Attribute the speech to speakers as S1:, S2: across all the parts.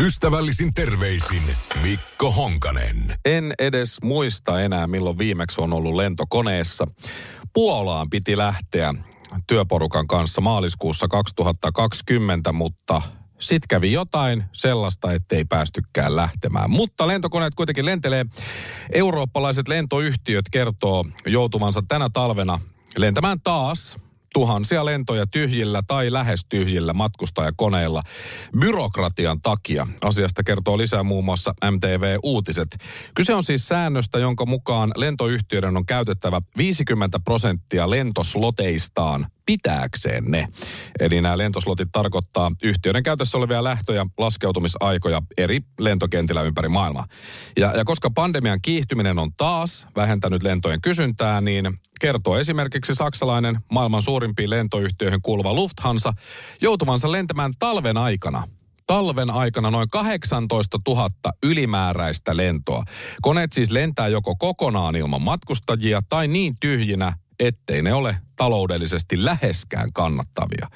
S1: Ystävällisin terveisin Mikko Honkanen.
S2: En edes muista enää, milloin viimeksi on ollut lentokoneessa. Puolaan piti lähteä työporukan kanssa maaliskuussa 2020, mutta sitten kävi jotain sellaista, ettei päästykään lähtemään. Mutta lentokoneet kuitenkin lentelee. Eurooppalaiset lentoyhtiöt kertoo joutuvansa tänä talvena lentämään taas tuhansia lentoja tyhjillä tai lähes tyhjillä matkustajakoneilla byrokratian takia. Asiasta kertoo lisää muun muassa MTV Uutiset. Kyse on siis säännöstä, jonka mukaan lentoyhtiöiden on käytettävä 50 prosenttia lentosloteistaan pitääkseen ne. Eli nämä lentoslotit tarkoittaa yhtiöiden käytössä olevia lähtö- ja laskeutumisaikoja eri lentokentillä ympäri maailmaa. Ja, ja koska pandemian kiihtyminen on taas vähentänyt lentojen kysyntää, niin kertoo esimerkiksi saksalainen maailman suurimpiin lentoyhtiöihin kuuluva Lufthansa joutuvansa lentämään talven aikana talven aikana noin 18 000 ylimääräistä lentoa. Koneet siis lentää joko kokonaan ilman matkustajia tai niin tyhjinä, ettei ne ole taloudellisesti läheskään kannattavia.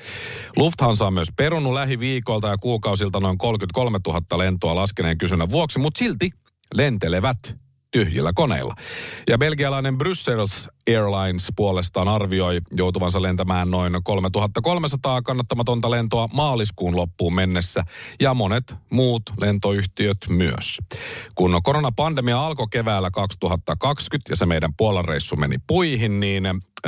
S2: Lufthansa on myös perunut lähiviikolta ja kuukausilta noin 33 000 lentoa laskeneen kysynnän vuoksi, mutta silti lentelevät tyhjillä koneilla. Ja belgialainen Brussels Airlines puolestaan arvioi joutuvansa lentämään noin 3300 kannattamatonta lentoa maaliskuun loppuun mennessä ja monet muut lentoyhtiöt myös. Kun koronapandemia alkoi keväällä 2020 ja se meidän Puolan reissu meni puihin, niin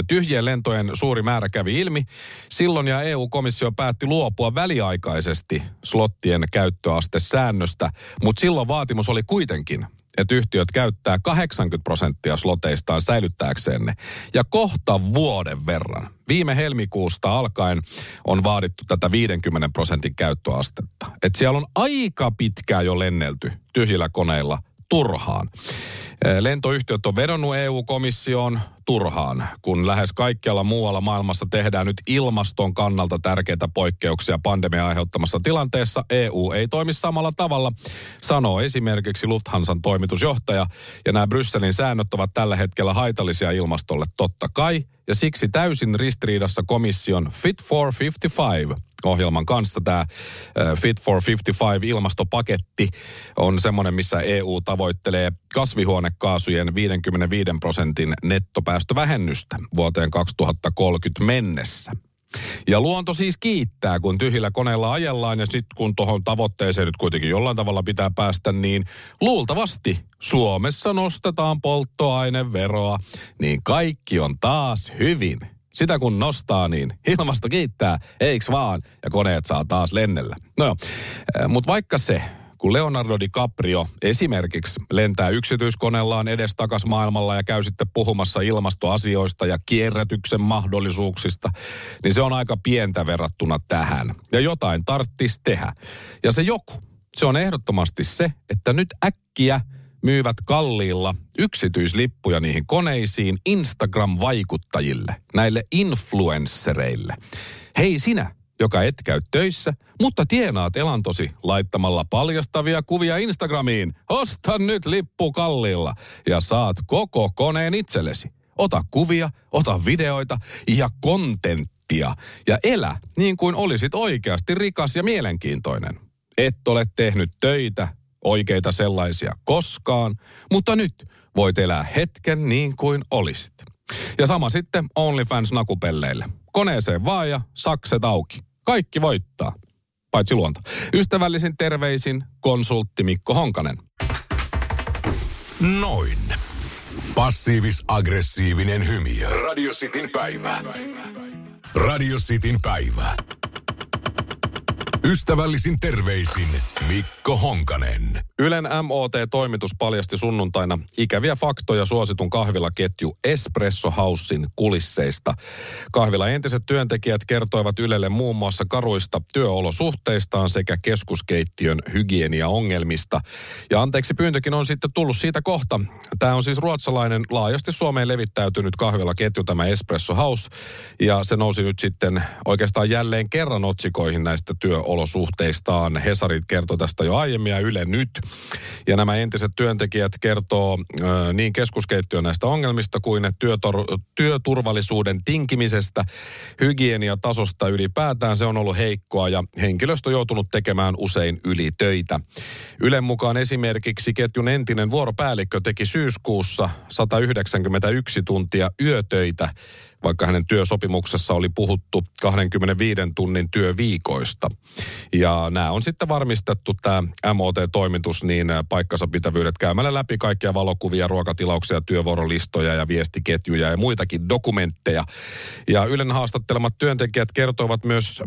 S2: tyhjien lentojen suuri määrä kävi ilmi. Silloin ja EU-komissio päätti luopua väliaikaisesti slottien käyttöastesäännöstä, mutta silloin vaatimus oli kuitenkin, että yhtiöt käyttää 80 prosenttia sloteistaan säilyttääkseen ne. Ja kohta vuoden verran, viime helmikuusta alkaen, on vaadittu tätä 50 prosentin käyttöastetta. Että siellä on aika pitkään jo lennelty tyhjillä koneilla turhaan. Lentoyhtiöt on vedonnut EU-komissioon turhaan, kun lähes kaikkialla muualla maailmassa tehdään nyt ilmaston kannalta tärkeitä poikkeuksia pandemia aiheuttamassa tilanteessa. EU ei toimi samalla tavalla, sanoo esimerkiksi Lufthansan toimitusjohtaja. Ja nämä Brysselin säännöt ovat tällä hetkellä haitallisia ilmastolle totta kai, ja siksi täysin ristiriidassa komission Fit for 55 ohjelman kanssa. Tämä Fit for 55 ilmastopaketti on semmoinen, missä EU tavoittelee kasvihuonekaasujen 55 prosentin nettopäästövähennystä vuoteen 2030 mennessä. Ja luonto siis kiittää, kun tyhjillä koneilla ajellaan ja sitten kun tuohon tavoitteeseen nyt kuitenkin jollain tavalla pitää päästä, niin luultavasti Suomessa nostetaan polttoaineveroa, niin kaikki on taas hyvin. Sitä kun nostaa, niin ilmasto kiittää, eiks vaan, ja koneet saa taas lennellä. No joo, mutta vaikka se, kun Leonardo DiCaprio esimerkiksi lentää yksityiskoneellaan edestakas maailmalla ja käy sitten puhumassa ilmastoasioista ja kierrätyksen mahdollisuuksista, niin se on aika pientä verrattuna tähän. Ja jotain tarttis tehdä. Ja se joku, se on ehdottomasti se, että nyt äkkiä myyvät kalliilla yksityislippuja niihin koneisiin Instagram-vaikuttajille, näille influenssereille. Hei sinä, joka et käy töissä, mutta tienaat elantosi laittamalla paljastavia kuvia Instagramiin. Osta nyt lippu kalliilla ja saat koko koneen itsellesi. Ota kuvia, ota videoita ja kontenttia ja elä niin kuin olisit oikeasti rikas ja mielenkiintoinen. Et ole tehnyt töitä, oikeita sellaisia koskaan, mutta nyt voit elää hetken niin kuin olisit. Ja sama sitten OnlyFans-nakupelleille. Koneeseen vaan ja sakset auki. Kaikki voittaa. Paitsi luonto. Ystävällisin terveisin konsultti Mikko Honkanen.
S1: Noin. Passiivis-aggressiivinen hymy. Radio Cityn päivä. Radio Cityn päivä. Ystävällisin terveisin Mikko Mikko Honkanen.
S2: Ylen MOT-toimitus paljasti sunnuntaina ikäviä faktoja suositun kahvilaketju Espresso Housein kulisseista. Kahvila entiset työntekijät kertoivat Ylelle muun muassa karuista työolosuhteistaan sekä keskuskeittiön hygieniaongelmista. Ja anteeksi pyyntökin on sitten tullut siitä kohta. Tämä on siis ruotsalainen laajasti Suomeen levittäytynyt kahvilaketju tämä Espresso House. Ja se nousi nyt sitten oikeastaan jälleen kerran otsikoihin näistä työolosuhteistaan. Hesarit kertoi tästä jo aiemmin ja Yle nyt. Ja nämä entiset työntekijät kertoo niin keskuskeittiön näistä ongelmista kuin työtor- työturvallisuuden tinkimisestä, hygieniatasosta ylipäätään. Se on ollut heikkoa ja henkilöstö joutunut tekemään usein ylitöitä. Ylen mukaan esimerkiksi ketjun entinen vuoropäällikkö teki syyskuussa 191 tuntia yötöitä vaikka hänen työsopimuksessa oli puhuttu 25 tunnin työviikoista. Ja nämä on sitten varmistettu, tämä MOT-toimitus, niin paikkansa pitävyydet käymällä läpi kaikkia valokuvia, ruokatilauksia, työvuorolistoja ja viestiketjuja ja muitakin dokumentteja. Ja Ylen haastattelemat työntekijät kertovat myös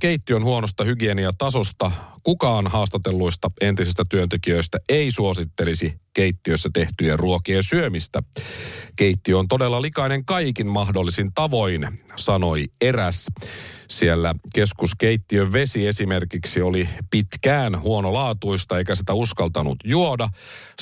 S2: keittiön huonosta hygieniatasosta. Kukaan haastatelluista entisistä työntekijöistä ei suosittelisi keittiössä tehtyjen ruokien syömistä. Keittiö on todella likainen kaikin mahdollisin tavoin, sanoi eräs. Siellä keskuskeittiön vesi esimerkiksi oli pitkään huonolaatuista eikä sitä uskaltanut juoda.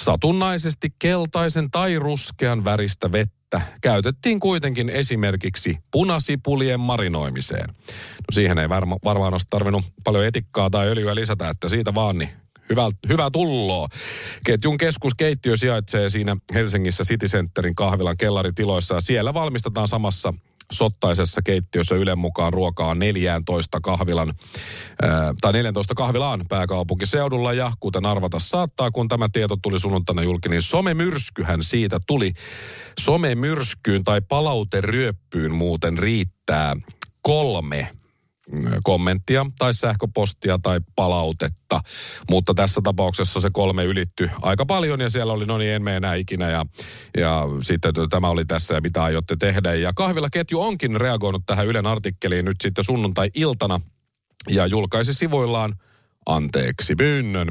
S2: Satunnaisesti keltaisen tai ruskean väristä vettä käytettiin kuitenkin esimerkiksi punasipulien marinoimiseen. No siihen ei varma, varmaan olisi tarvinnut paljon etikkaa tai öljyä lisätä, että siitä vaan niin Hyvä, hyvä tulloa. Ketjun keskuskeittiö sijaitsee siinä Helsingissä City Centerin kahvilan kellaritiloissa ja siellä valmistetaan samassa sottaisessa keittiössä Ylen mukaan ruokaa 14 kahvilan, tai 14 kahvilaan pääkaupunkiseudulla. Ja kuten arvata saattaa, kun tämä tieto tuli sunnuntaina julki, niin somemyrskyhän siitä tuli. Somemyrskyyn tai palauteryöppyyn muuten riittää kolme kommenttia tai sähköpostia tai palautetta. Mutta tässä tapauksessa se kolme ylitty aika paljon ja siellä oli, no niin, en mene enää ikinä ja, ja sitten tämä oli tässä ja mitä aiotte tehdä. Ja kahvilaketju onkin reagoinut tähän Ylen artikkeliin nyt sitten sunnuntai-iltana ja julkaisi sivuillaan anteeksi pyynnön.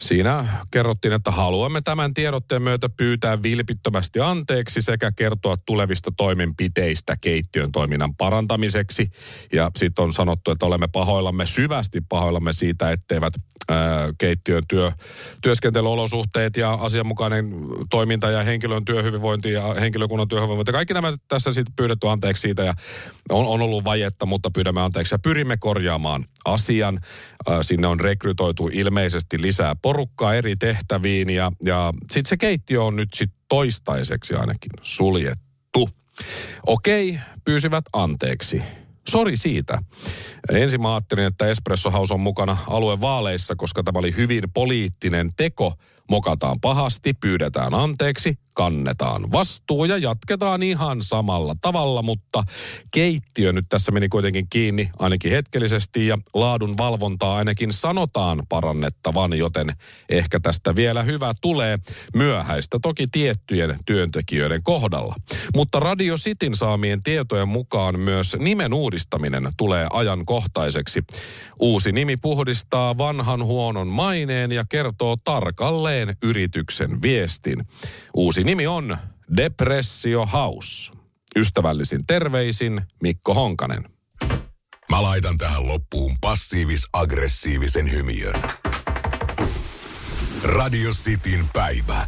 S2: Siinä kerrottiin, että haluamme tämän tiedotteen myötä pyytää vilpittömästi anteeksi sekä kertoa tulevista toimenpiteistä keittiön toiminnan parantamiseksi. Ja sitten on sanottu, että olemme pahoillamme, syvästi pahoillamme siitä, etteivät keittiön työ, työskentelyolosuhteet ja asianmukainen toiminta ja henkilön työhyvinvointi ja henkilökunnan työhyvinvointi. Kaikki nämä tässä sitten pyydetty anteeksi siitä ja on, on ollut vajetta, mutta pyydämme anteeksi ja pyrimme korjaamaan asian. Sinne on rekrytoitu ilmeisesti lisää porukkaa eri tehtäviin ja, ja sitten se keittiö on nyt sitten toistaiseksi ainakin suljettu. Okei, pyysivät anteeksi. Sori siitä. Ensin mä ajattelin, että Espresso House on mukana aluevaaleissa, koska tämä oli hyvin poliittinen teko. Mokataan pahasti, pyydetään anteeksi, kannetaan vastuu ja jatketaan ihan samalla tavalla, mutta keittiö nyt tässä meni kuitenkin kiinni ainakin hetkellisesti ja laadun valvontaa ainakin sanotaan parannettavan, joten ehkä tästä vielä hyvä tulee myöhäistä toki tiettyjen työntekijöiden kohdalla. Mutta Radio Cityn saamien tietojen mukaan myös nimen uudistaminen tulee ajankohtaiseksi. Uusi nimi puhdistaa vanhan huonon maineen ja kertoo tarkalleen yrityksen viestin. Uusi nimi on Depressio House. Ystävällisin terveisin Mikko Honkanen.
S1: Mä laitan tähän loppuun passiivis-aggressiivisen hymiön. Radio Cityn päivä.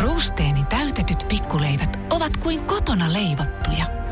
S3: Ruusteeni täytetyt pikkuleivät ovat kuin kotona leivottuja,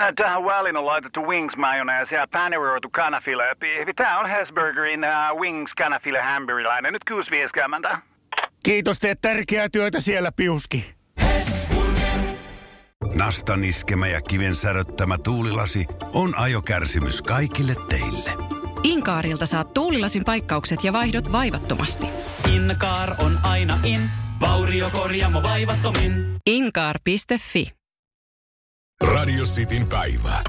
S4: Äh, Tähän väliin on laitettu wings mayonnaise ja paneroitu kanafila. Tämä on Hesburgerin uh, wings kanafila hamburilainen. Nyt 6.50.
S5: Kiitos, teet tärkeää työtä siellä, Piuski.
S6: Nastan iskemä ja kiven säröttämä tuulilasi on ajokärsimys kaikille teille.
S7: Inkaarilta saat tuulilasin paikkaukset ja vaihdot vaivattomasti.
S8: Inkaar on aina in,
S7: Vauriokorjaamo vaivattomin.
S8: Inkaar.fi.
S1: Radio Cityn päivä.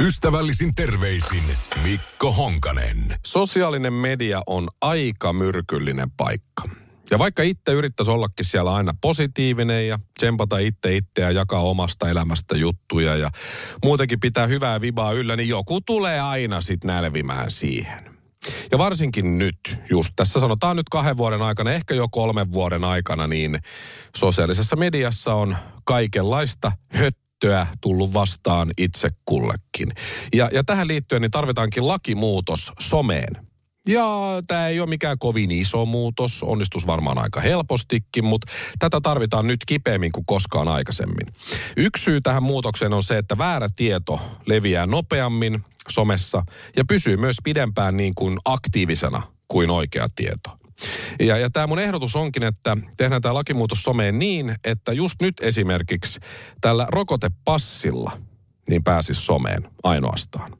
S1: Ystävällisin terveisin Mikko Honkanen.
S2: Sosiaalinen media on aika myrkyllinen paikka. Ja vaikka itse yrittäisi ollakin siellä aina positiivinen ja tsempata itse itseä ja jakaa omasta elämästä juttuja ja muutenkin pitää hyvää vibaa yllä, niin joku tulee aina sit nälvimään siihen. Ja varsinkin nyt, just tässä sanotaan nyt kahden vuoden aikana, ehkä jo kolmen vuoden aikana, niin sosiaalisessa mediassa on kaikenlaista höttöä tullut vastaan itse kullekin. Ja, ja tähän liittyen niin tarvitaankin lakimuutos someen. Ja tämä ei ole mikään kovin iso muutos, onnistus varmaan aika helpostikin, mutta tätä tarvitaan nyt kipeämmin kuin koskaan aikaisemmin. Yksi syy tähän muutokseen on se, että väärä tieto leviää nopeammin somessa ja pysyy myös pidempään niin kuin aktiivisena kuin oikea tieto. Ja, ja tämä mun ehdotus onkin, että tehdään tämä lakimuutos someen niin, että just nyt esimerkiksi tällä rokotepassilla niin pääsisi someen ainoastaan.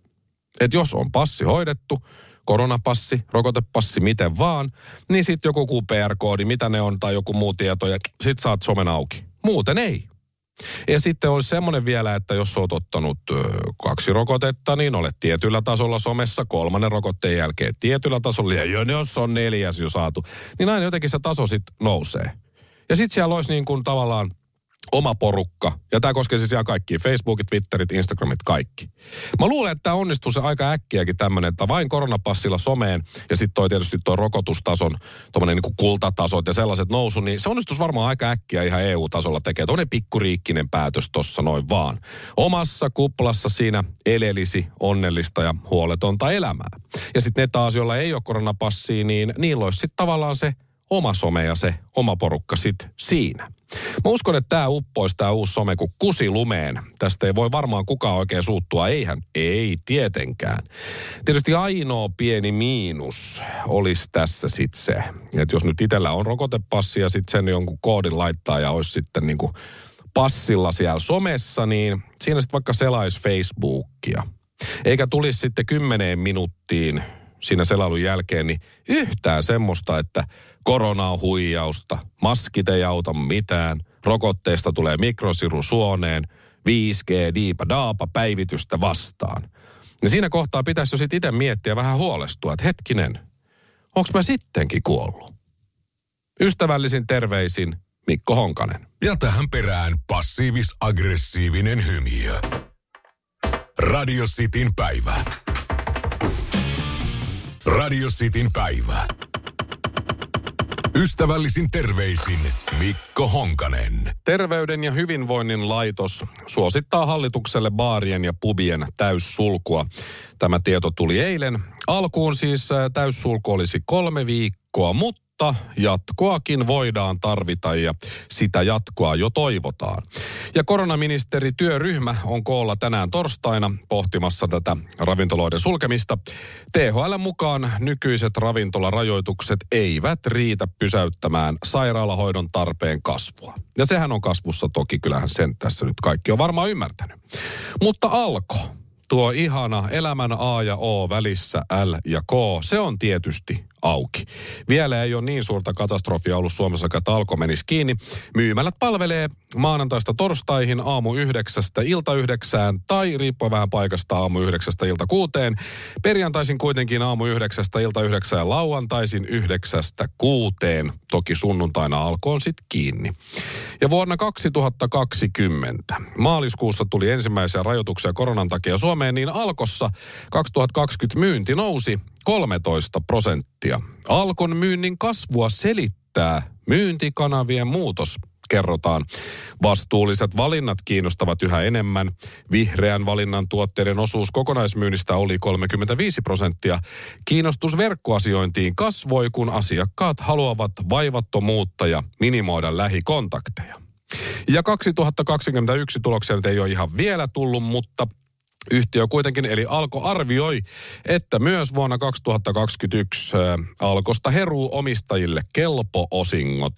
S2: Että jos on passi hoidettu, koronapassi, rokotepassi, miten vaan, niin sitten joku QPR-koodi, mitä ne on, tai joku muu tieto, ja sit saat somen auki. Muuten ei. Ja sitten olisi semmoinen vielä, että jos olet ottanut kaksi rokotetta, niin olet tietyllä tasolla somessa, kolmannen rokotteen jälkeen tietyllä tasolla, ja jos on neljäs jo saatu, niin aina jotenkin se taso sitten nousee. Ja sitten siellä olisi niin kuin tavallaan oma porukka. Ja tämä koskee siis ihan kaikki. Facebookit, Twitterit, Instagramit, kaikki. Mä luulen, että tämä onnistuu se aika äkkiäkin tämmöinen, että vain koronapassilla someen ja sitten toi tietysti tuo rokotustason, tuommoinen niin kultatasot ja sellaiset nousu, niin se onnistus varmaan aika äkkiä ihan EU-tasolla tekee. Tuonne pikkuriikkinen päätös tossa noin vaan. Omassa kuplassa siinä elelisi onnellista ja huoletonta elämää. Ja sitten ne taas, joilla ei ole koronapassia, niin niillä olisi sitten tavallaan se oma some ja se oma porukka sitten siinä. Mä uskon, että tämä uppoisi tämä uusi some kuin kusi lumeen. Tästä ei voi varmaan kukaan oikein suuttua. Eihän, ei tietenkään. Tietysti ainoa pieni miinus olisi tässä sitten se, että jos nyt itsellä on rokotepassi ja sitten sen jonkun koodin laittaa ja olisi sitten niin kuin passilla siellä somessa, niin siinä sitten vaikka selaisi Facebookia. Eikä tulisi sitten kymmeneen minuuttiin siinä selailun jälkeen, niin yhtään semmoista, että korona on huijausta, maskit ei auta mitään, rokotteesta tulee mikrosiru suoneen, 5G, diipa, daapa päivitystä vastaan. Ja siinä kohtaa pitäisi jo sitten itse miettiä vähän huolestua, että hetkinen, onko mä sittenkin kuollut? Ystävällisin terveisin Mikko Honkanen.
S1: Ja tähän perään passiivis-aggressiivinen hymiö. Radio Cityn päivä. Radio Cityn päivä. Ystävällisin terveisin Mikko Honkanen.
S2: Terveyden ja hyvinvoinnin laitos suosittaa hallitukselle baarien ja pubien täyssulkua. Tämä tieto tuli eilen. Alkuun siis täyssulku olisi kolme viikkoa, mutta mutta jatkoakin voidaan tarvita ja sitä jatkoa jo toivotaan. Ja koronaministerityöryhmä on koolla tänään torstaina pohtimassa tätä ravintoloiden sulkemista. THL mukaan nykyiset ravintolarajoitukset eivät riitä pysäyttämään sairaalahoidon tarpeen kasvua. Ja sehän on kasvussa toki, kyllähän sen tässä nyt kaikki on varmaan ymmärtänyt. Mutta alko, tuo ihana elämän A ja O välissä L ja K, se on tietysti auki. Vielä ei ole niin suurta katastrofia ollut Suomessa, että alko menisi kiinni. Myymälät palvelee maanantaista torstaihin aamu yhdeksästä ilta yhdeksään tai riippuen vähän paikasta aamu yhdeksästä ilta kuuteen. Perjantaisin kuitenkin aamu yhdeksästä ilta yhdeksään ja lauantaisin yhdeksästä kuuteen. Toki sunnuntaina alkoon sitten kiinni. Ja vuonna 2020 maaliskuussa tuli ensimmäisiä rajoituksia koronan takia Suomeen, niin alkossa 2020 myynti nousi 13 prosenttia. Alkon myynnin kasvua selittää myyntikanavien muutos kerrotaan. Vastuulliset valinnat kiinnostavat yhä enemmän. Vihreän valinnan tuotteiden osuus kokonaismyynnistä oli 35 prosenttia. Kiinnostus verkkoasiointiin kasvoi, kun asiakkaat haluavat vaivattomuutta ja minimoida lähikontakteja. Ja 2021 tuloksia nyt ei ole ihan vielä tullut, mutta Yhtiö kuitenkin, eli Alko arvioi, että myös vuonna 2021 Alkosta heruu omistajille kelpo-osingot.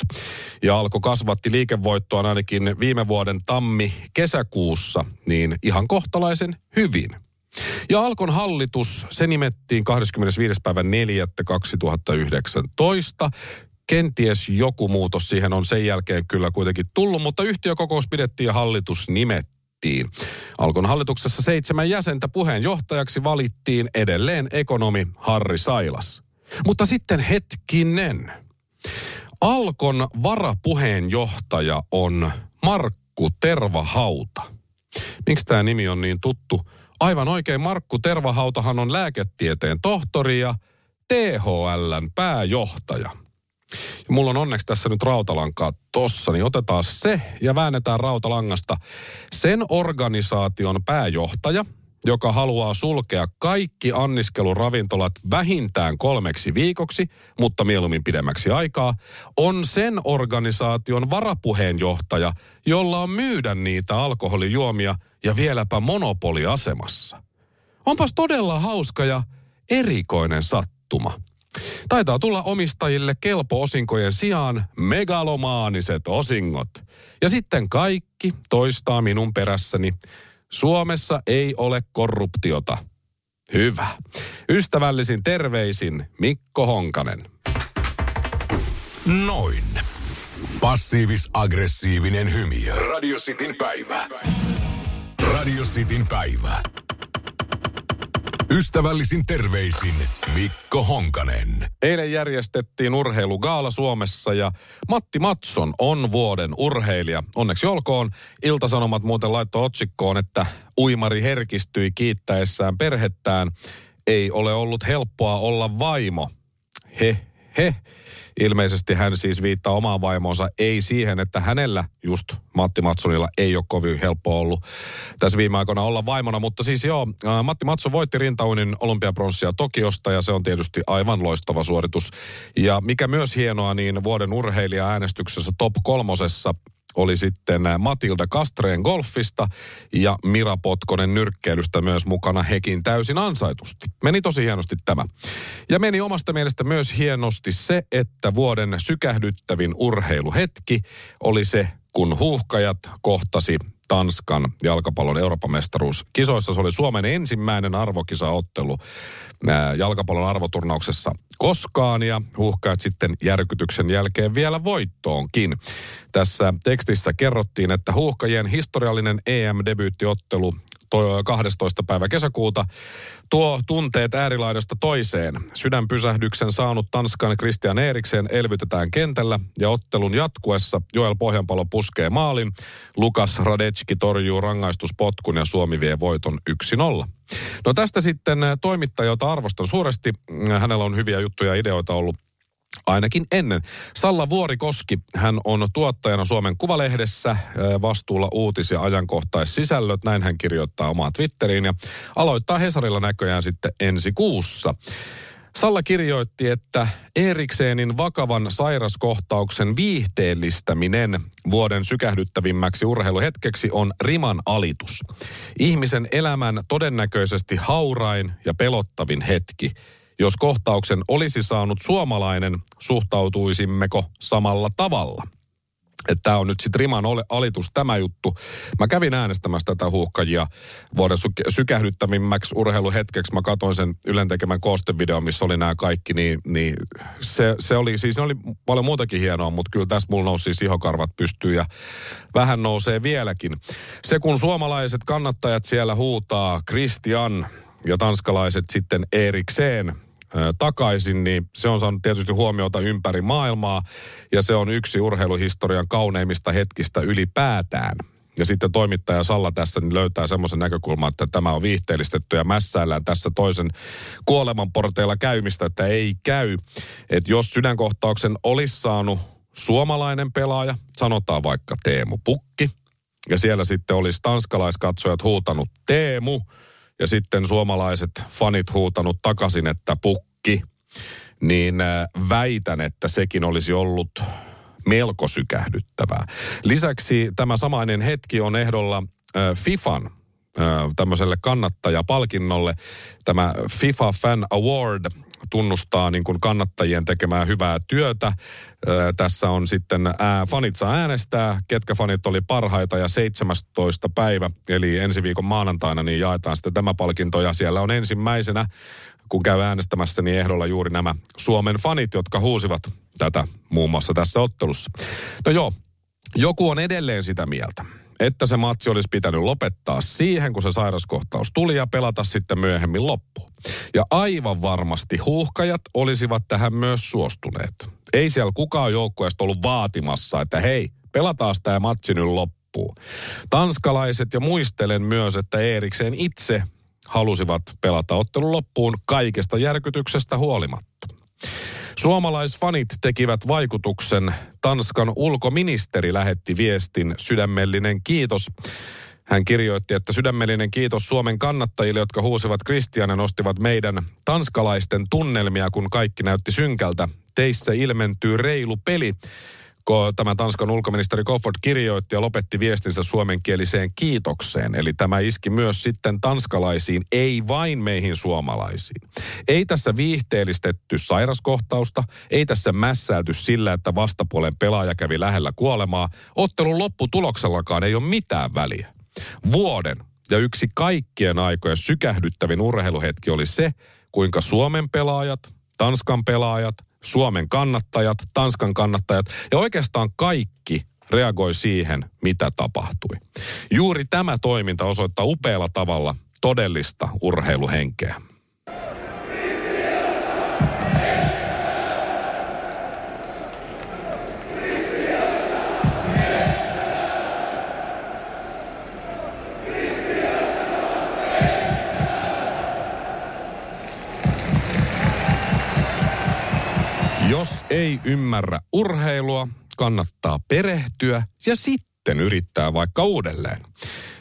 S2: Ja Alko kasvatti liikevoittoa ainakin viime vuoden tammi-kesäkuussa, niin ihan kohtalaisen hyvin. Ja Alkon hallitus, se nimettiin 25. päivän 4. 2019 Kenties joku muutos siihen on sen jälkeen kyllä kuitenkin tullut, mutta yhtiökokous pidettiin ja hallitus nimettiin. Alkon hallituksessa seitsemän jäsentä puheenjohtajaksi valittiin edelleen ekonomi Harri Sailas. Mutta sitten hetkinen. Alkon varapuheenjohtaja on Markku Tervahauta. Miksi tämä nimi on niin tuttu? Aivan oikein, Markku Tervahautahan on lääketieteen tohtori ja THLn pääjohtaja. Ja mulla on onneksi tässä nyt rautalankaa tossa, niin otetaan se ja väännetään rautalangasta sen organisaation pääjohtaja, joka haluaa sulkea kaikki anniskeluravintolat vähintään kolmeksi viikoksi, mutta mieluummin pidemmäksi aikaa, on sen organisaation varapuheenjohtaja, jolla on myydä niitä alkoholijuomia ja vieläpä monopoliasemassa. Onpas todella hauska ja erikoinen sattuma. Taitaa tulla omistajille kelpo-osinkojen sijaan megalomaaniset osingot. Ja sitten kaikki toistaa minun perässäni. Suomessa ei ole korruptiota. Hyvä. Ystävällisin terveisin Mikko Honkanen.
S1: Noin. Passiivis-aggressiivinen hymy. Radio Cityn päivä. Radio Cityn päivä. Ystävällisin terveisin Mikko Honkanen.
S2: Eilen järjestettiin urheilugaala Suomessa ja Matti Matson on vuoden urheilija. Onneksi olkoon. Iltasanomat muuten laittoi otsikkoon, että uimari herkistyi kiittäessään perhettään. Ei ole ollut helppoa olla vaimo. He, he. Ilmeisesti hän siis viittaa omaan vaimoonsa, ei siihen, että hänellä just Matti Matsonilla ei ole kovin helppo ollut tässä viime aikoina olla vaimona. Mutta siis joo, äh, Matti Matson voitti rintauinin olympiapronssia Tokiosta ja se on tietysti aivan loistava suoritus. Ja mikä myös hienoa, niin vuoden urheilija äänestyksessä top kolmosessa oli sitten Matilda Kastreen golfista ja Mira Potkonen nyrkkeilystä myös mukana hekin täysin ansaitusti. Meni tosi hienosti tämä. Ja meni omasta mielestä myös hienosti se, että vuoden sykähdyttävin urheiluhetki oli se, kun huuhkajat kohtasi Tanskan jalkapallon Euroopan mestaruus. Kisoissa se oli Suomen ensimmäinen arvokisaottelu jalkapallon arvoturnauksessa koskaan ja huuhkajat sitten järkytyksen jälkeen vielä voittoonkin. Tässä tekstissä kerrottiin, että huuhkajien historiallinen EM-debyyttiottelu 12. päivä kesäkuuta tuo tunteet äärilaidasta toiseen. Sydänpysähdyksen saanut Tanskan Christian Eriksen elvytetään kentällä ja ottelun jatkuessa Joel Pohjanpalo puskee maalin. Lukas Radecki torjuu rangaistuspotkun ja Suomi vie voiton 1-0. No tästä sitten toimittaja, jota arvostan suuresti. Hänellä on hyviä juttuja ja ideoita ollut ainakin ennen. Salla Vuorikoski, hän on tuottajana Suomen Kuvalehdessä, vastuulla uutis- ja ajankohtaisisällöt, näin hän kirjoittaa omaa Twitteriin ja aloittaa Hesarilla näköjään sitten ensi kuussa. Salla kirjoitti, että Eriksenin vakavan sairaskohtauksen viihteellistäminen vuoden sykähdyttävimmäksi urheiluhetkeksi on riman alitus. Ihmisen elämän todennäköisesti haurain ja pelottavin hetki – jos kohtauksen olisi saanut suomalainen, suhtautuisimmeko samalla tavalla? Että tämä on nyt sitten riman alitus tämä juttu. Mä kävin äänestämässä tätä huuhkajia vuoden sy- sykähdyttävimmäksi urheiluhetkeksi. Mä katsoin sen Ylen tekemän koostevideon, missä oli nämä kaikki, niin, niin se, se, oli, siis oli paljon muutakin hienoa, mutta kyllä tässä mulla nousi siis ihokarvat pystyyn ja vähän nousee vieläkin. Se kun suomalaiset kannattajat siellä huutaa Christian ja tanskalaiset sitten Erikseen takaisin, niin se on saanut tietysti huomiota ympäri maailmaa ja se on yksi urheiluhistorian kauneimmista hetkistä ylipäätään. Ja sitten toimittaja Salla tässä niin löytää semmoisen näkökulman, että tämä on viihteellistetty ja mässäillään tässä toisen kuolemanporteilla käymistä, että ei käy. Että jos sydänkohtauksen olisi saanut suomalainen pelaaja, sanotaan vaikka Teemu Pukki, ja siellä sitten olisi tanskalaiskatsojat huutanut Teemu, ja sitten suomalaiset fanit huutanut takaisin, että pukki, niin äh, väitän, että sekin olisi ollut melko sykähdyttävää. Lisäksi tämä samainen hetki on ehdolla äh, FIFAn äh, tämmöiselle kannattajapalkinnolle. Tämä FIFA Fan Award tunnustaa niin kuin kannattajien tekemää hyvää työtä. Tässä on sitten ää, fanit saa äänestää, ketkä fanit oli parhaita ja 17. päivä, eli ensi viikon maanantaina, niin jaetaan sitten tämä palkinto ja siellä on ensimmäisenä kun käy äänestämässä, niin ehdolla juuri nämä Suomen fanit, jotka huusivat tätä muun muassa tässä ottelussa. No joo, joku on edelleen sitä mieltä, että se matsi olisi pitänyt lopettaa siihen, kun se sairaskohtaus tuli ja pelata sitten myöhemmin loppuun. Ja aivan varmasti huuhkajat olisivat tähän myös suostuneet. Ei siellä kukaan joukkueesta ollut vaatimassa, että hei, pelataan tämä matsi nyt loppuun. Tanskalaiset ja muistelen myös, että Eerikseen itse halusivat pelata ottelun loppuun kaikesta järkytyksestä huolimatta. Suomalaisfanit tekivät vaikutuksen. Tanskan ulkoministeri lähetti viestin sydämellinen kiitos. Hän kirjoitti, että sydämellinen kiitos Suomen kannattajille, jotka huusivat Kristianen nostivat meidän tanskalaisten tunnelmia, kun kaikki näytti synkältä. Teissä ilmentyy reilu peli tämä Tanskan ulkoministeri Kofod kirjoitti ja lopetti viestinsä suomenkieliseen kiitokseen. Eli tämä iski myös sitten tanskalaisiin, ei vain meihin suomalaisiin. Ei tässä viihteellistetty sairaskohtausta, ei tässä mässäyty sillä, että vastapuolen pelaaja kävi lähellä kuolemaa. Ottelun lopputuloksellakaan ei ole mitään väliä. Vuoden ja yksi kaikkien aikojen sykähdyttävin urheiluhetki oli se, kuinka Suomen pelaajat, Tanskan pelaajat, Suomen kannattajat, Tanskan kannattajat ja oikeastaan kaikki reagoi siihen, mitä tapahtui. Juuri tämä toiminta osoittaa upealla tavalla todellista urheiluhenkeä. Jos ei ymmärrä urheilua, kannattaa perehtyä ja sitten yrittää vaikka uudelleen.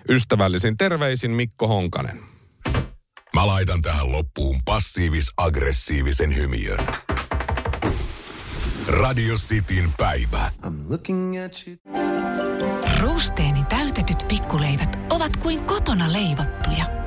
S2: Ystävällisin terveisin Mikko Honkanen.
S1: Mä laitan tähän loppuun passiivis-aggressiivisen hymiön. Radio Cityn päivä.
S3: Ruusteeni täytetyt pikkuleivät ovat kuin kotona leivottuja –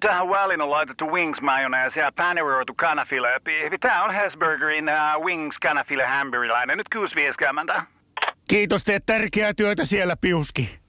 S4: Tähän väliin on laitettu wings mayonnaise ja paneroitu kanafila. Tämä on Hesburgerin uh, wings kanafila hamburilainen. Nyt 6.50.
S5: Kiitos, teet tärkeää työtä siellä, Piuski.